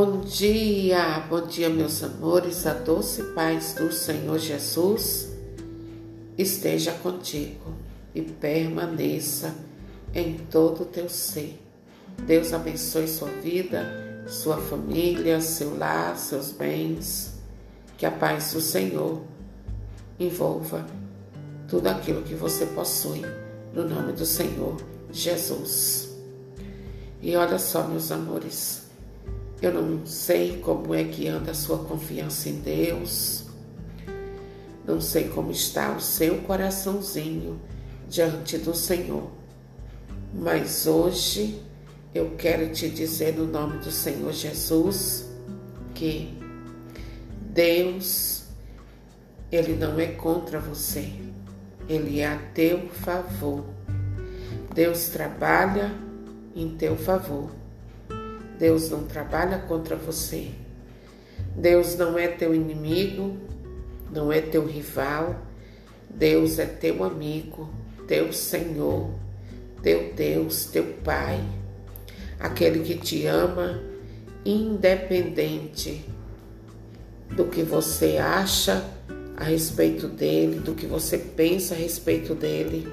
Bom dia, bom dia, meus amores. A doce paz do Senhor Jesus esteja contigo e permaneça em todo o teu ser. Deus abençoe sua vida, sua família, seu lar, seus bens. Que a paz do Senhor envolva tudo aquilo que você possui, no nome do Senhor Jesus. E olha só, meus amores. Eu não sei como é que anda a sua confiança em Deus. Não sei como está o seu coraçãozinho diante do Senhor. Mas hoje eu quero te dizer no nome do Senhor Jesus que Deus ele não é contra você. Ele é a teu favor. Deus trabalha em teu favor. Deus não trabalha contra você. Deus não é teu inimigo, não é teu rival. Deus é teu amigo, teu Senhor, teu Deus, teu Pai, aquele que te ama, independente do que você acha a respeito dele, do que você pensa a respeito dele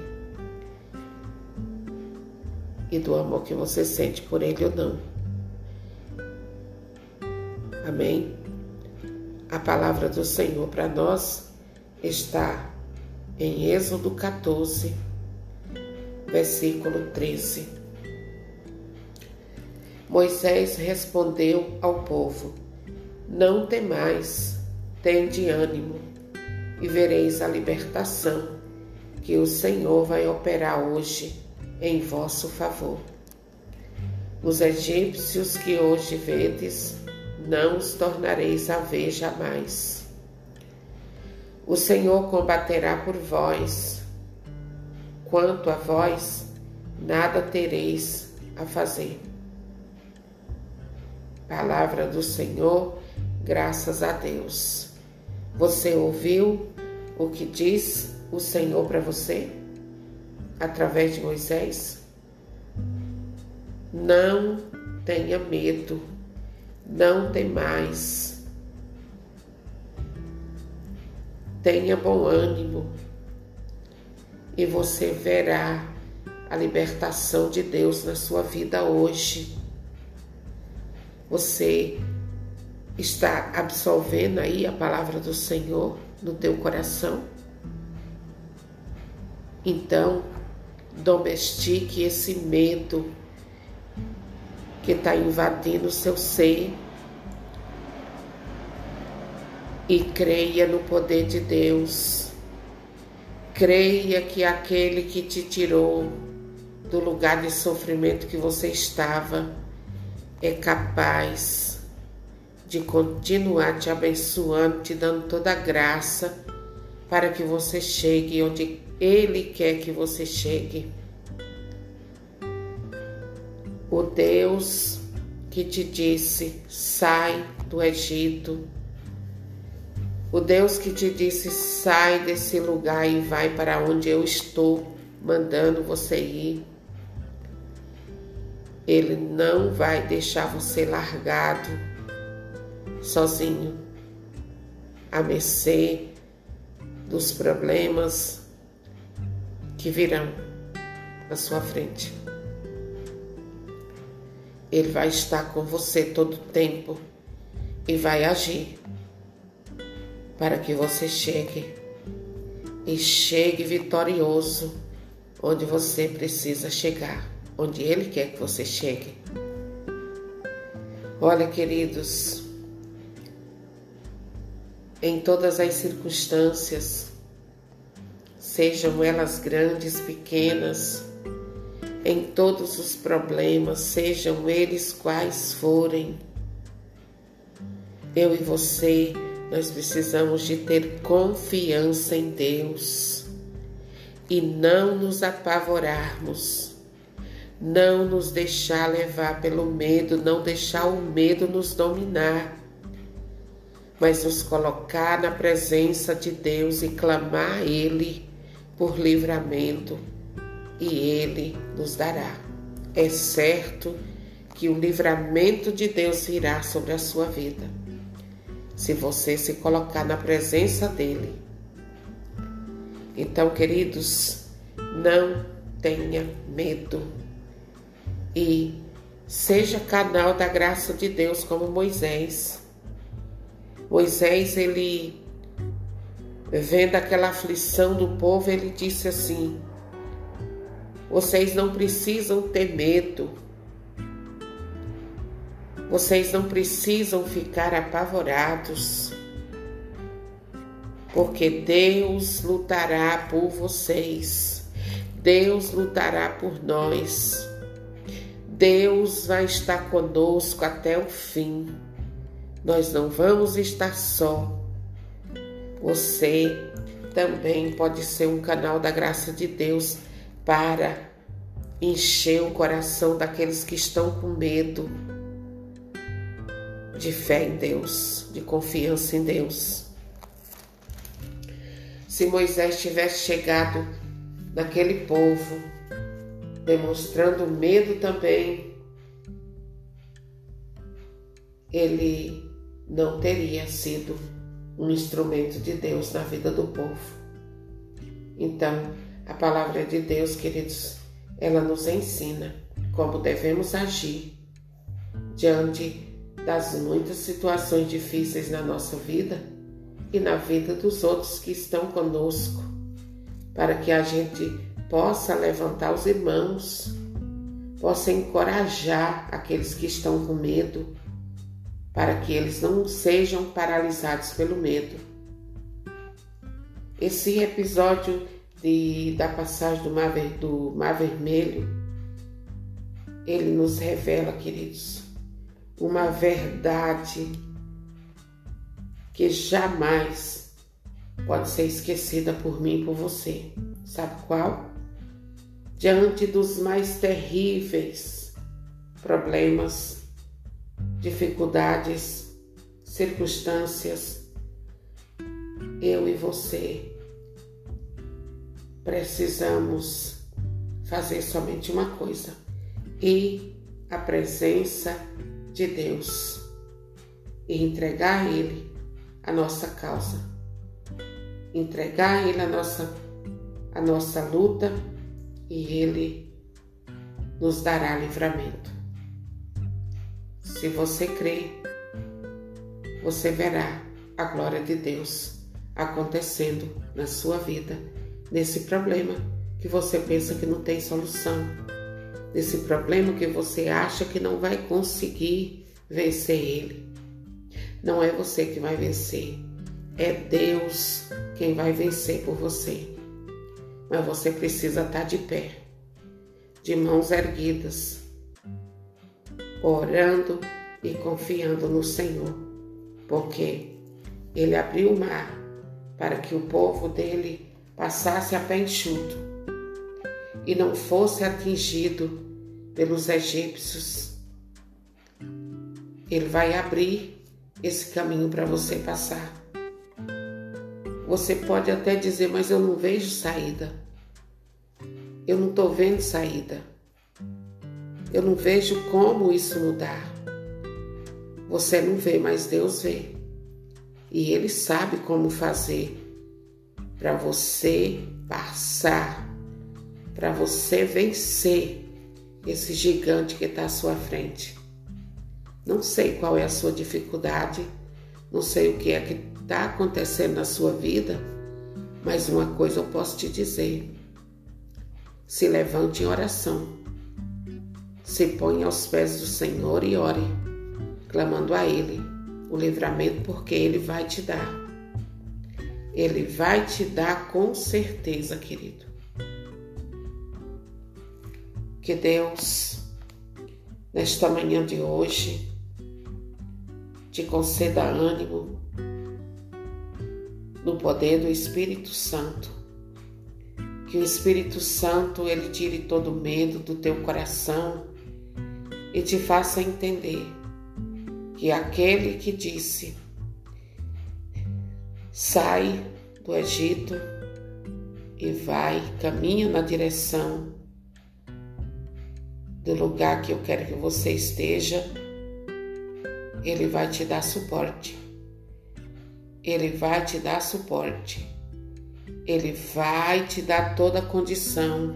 e do amor que você sente por ele ou não. Amém? A palavra do Senhor para nós está em Êxodo 14, versículo 13. Moisés respondeu ao povo: Não temais, tende ânimo, e vereis a libertação que o Senhor vai operar hoje em vosso favor. Os egípcios que hoje vedes, não os tornareis a ver jamais. O Senhor combaterá por vós. Quanto a vós, nada tereis a fazer. Palavra do Senhor, graças a Deus. Você ouviu o que diz o Senhor para você? Através de Moisés? Não tenha medo não tem mais. Tenha bom ânimo e você verá a libertação de Deus na sua vida hoje. Você está absolvendo aí a palavra do Senhor no teu coração? Então, domestique esse medo que está invadindo o seu ser. E creia no poder de Deus. Creia que aquele que te tirou do lugar de sofrimento que você estava é capaz de continuar te abençoando, te dando toda a graça para que você chegue onde Ele quer que você chegue o Deus que te disse: sai do Egito. O Deus que te disse: sai desse lugar e vai para onde eu estou mandando você ir. Ele não vai deixar você largado, sozinho, a mercê dos problemas que virão na sua frente. Ele vai estar com você todo o tempo e vai agir para que você chegue e chegue vitorioso onde você precisa chegar, onde Ele quer que você chegue. Olha, queridos, em todas as circunstâncias, sejam elas grandes, pequenas, em todos os problemas, sejam eles quais forem. Eu e você, nós precisamos de ter confiança em Deus e não nos apavorarmos, não nos deixar levar pelo medo, não deixar o medo nos dominar, mas nos colocar na presença de Deus e clamar a Ele por livramento e Ele nos dará. É certo que o livramento de Deus virá sobre a sua vida. Se você se colocar na presença dele. Então, queridos, não tenha medo e seja canal da graça de Deus como Moisés. Moisés, ele vendo aquela aflição do povo, ele disse assim: Vocês não precisam ter medo. Vocês não precisam ficar apavorados, porque Deus lutará por vocês. Deus lutará por nós. Deus vai estar conosco até o fim. Nós não vamos estar só. Você também pode ser um canal da graça de Deus para encher o coração daqueles que estão com medo de fé em Deus, de confiança em Deus. Se Moisés tivesse chegado naquele povo, demonstrando medo também, ele não teria sido um instrumento de Deus na vida do povo. Então, a palavra de Deus, queridos, ela nos ensina como devemos agir diante das muitas situações difíceis na nossa vida e na vida dos outros que estão conosco, para que a gente possa levantar os irmãos, possa encorajar aqueles que estão com medo, para que eles não sejam paralisados pelo medo. Esse episódio de, da passagem do Mar, do Mar Vermelho, ele nos revela, queridos, uma verdade que jamais pode ser esquecida por mim e por você. Sabe qual? Diante dos mais terríveis problemas, dificuldades, circunstâncias, eu e você precisamos fazer somente uma coisa: ir à presença de Deus e entregar a Ele a nossa causa, entregar a Ele a nossa, a nossa luta e Ele nos dará livramento. Se você crê, você verá a glória de Deus acontecendo na sua vida, nesse problema que você pensa que não tem solução desse problema que você acha que não vai conseguir vencer ele. Não é você que vai vencer, é Deus quem vai vencer por você. Mas você precisa estar de pé, de mãos erguidas, orando e confiando no Senhor, porque Ele abriu o mar para que o povo dele passasse a pé enxuto e não fosse atingido pelos egípcios. Ele vai abrir esse caminho para você passar. Você pode até dizer, mas eu não vejo saída. Eu não estou vendo saída. Eu não vejo como isso mudar. Você não vê, mas Deus vê. E Ele sabe como fazer para você passar, para você vencer esse gigante que está à sua frente. Não sei qual é a sua dificuldade, não sei o que é que está acontecendo na sua vida, mas uma coisa eu posso te dizer: se levante em oração, se ponha aos pés do Senhor e ore, clamando a Ele o livramento, porque Ele vai te dar. Ele vai te dar com certeza, querido. Que Deus, nesta manhã de hoje, te conceda ânimo no poder do Espírito Santo. Que o Espírito Santo ele tire todo medo do teu coração e te faça entender que aquele que disse: sai do Egito e vai, caminha na direção do lugar que eu quero que você esteja, ele vai te dar suporte. Ele vai te dar suporte. Ele vai te dar toda a condição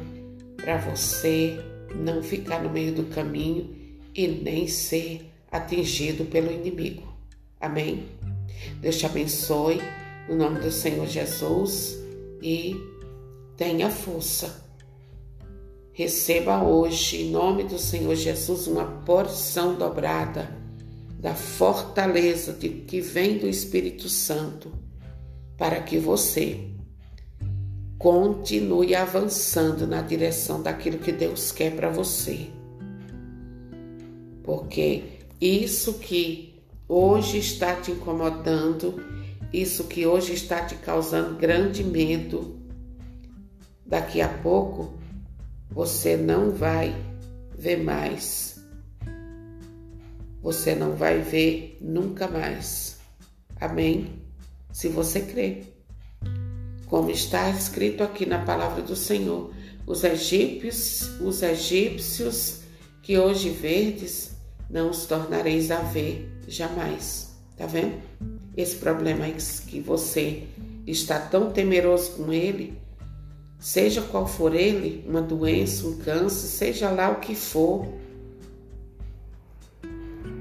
para você não ficar no meio do caminho e nem ser atingido pelo inimigo. Amém? Deus te abençoe, no nome do Senhor Jesus, e tenha força. Receba hoje, em nome do Senhor Jesus, uma porção dobrada da fortaleza de, que vem do Espírito Santo, para que você continue avançando na direção daquilo que Deus quer para você. Porque isso que hoje está te incomodando, isso que hoje está te causando grande medo, daqui a pouco você não vai ver mais. Você não vai ver nunca mais. Amém? Se você crê. Como está escrito aqui na palavra do Senhor, os egípcios, os egípcios que hoje verdes, não os tornareis a ver jamais. Tá vendo? Esse problema que você está tão temeroso com ele, seja qual for ele, uma doença, um câncer, seja lá o que for,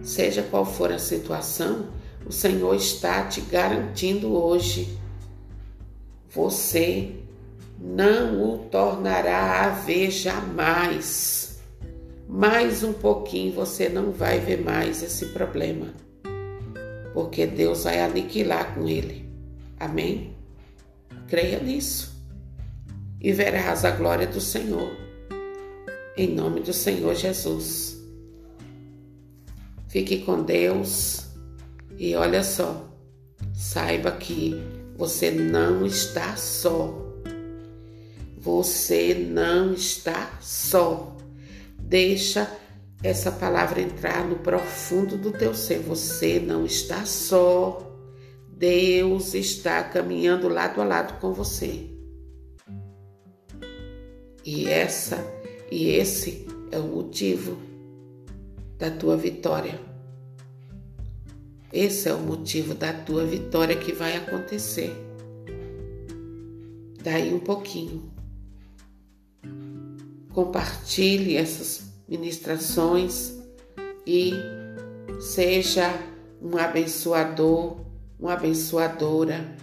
seja qual for a situação, o Senhor está te garantindo hoje. Você não o tornará a ver jamais mais um pouquinho você não vai ver mais esse problema, porque Deus vai aniquilar com ele. Amém? Creia nisso e verás a glória do Senhor. Em nome do Senhor Jesus. Fique com Deus e olha só, saiba que você não está só. Você não está só. Deixa essa palavra entrar no profundo do teu ser. Você não está só. Deus está caminhando lado a lado com você. E essa e esse é o motivo da tua vitória. Esse é o motivo da tua vitória que vai acontecer. Daí um pouquinho compartilhe essas ministrações e seja um abençoador, uma abençoadora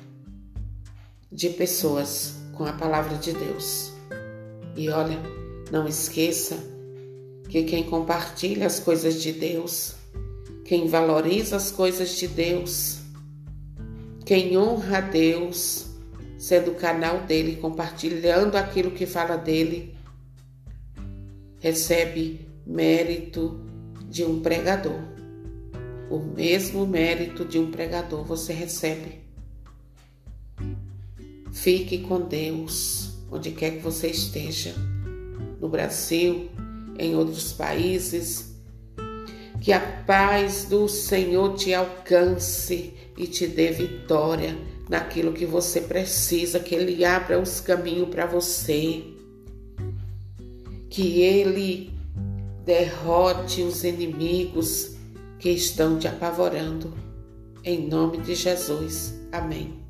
de pessoas com a palavra de Deus. E olha, não esqueça que quem compartilha as coisas de Deus, quem valoriza as coisas de Deus, quem honra a Deus, sendo o canal dele, compartilhando aquilo que fala dele, recebe mérito de um pregador. O mesmo mérito de um pregador você recebe. Fique com Deus, onde quer que você esteja, no Brasil, em outros países. Que a paz do Senhor te alcance e te dê vitória naquilo que você precisa, que Ele abra os caminhos para você que ele derrote os inimigos que estão te apavorando. Em nome de Jesus. Amém.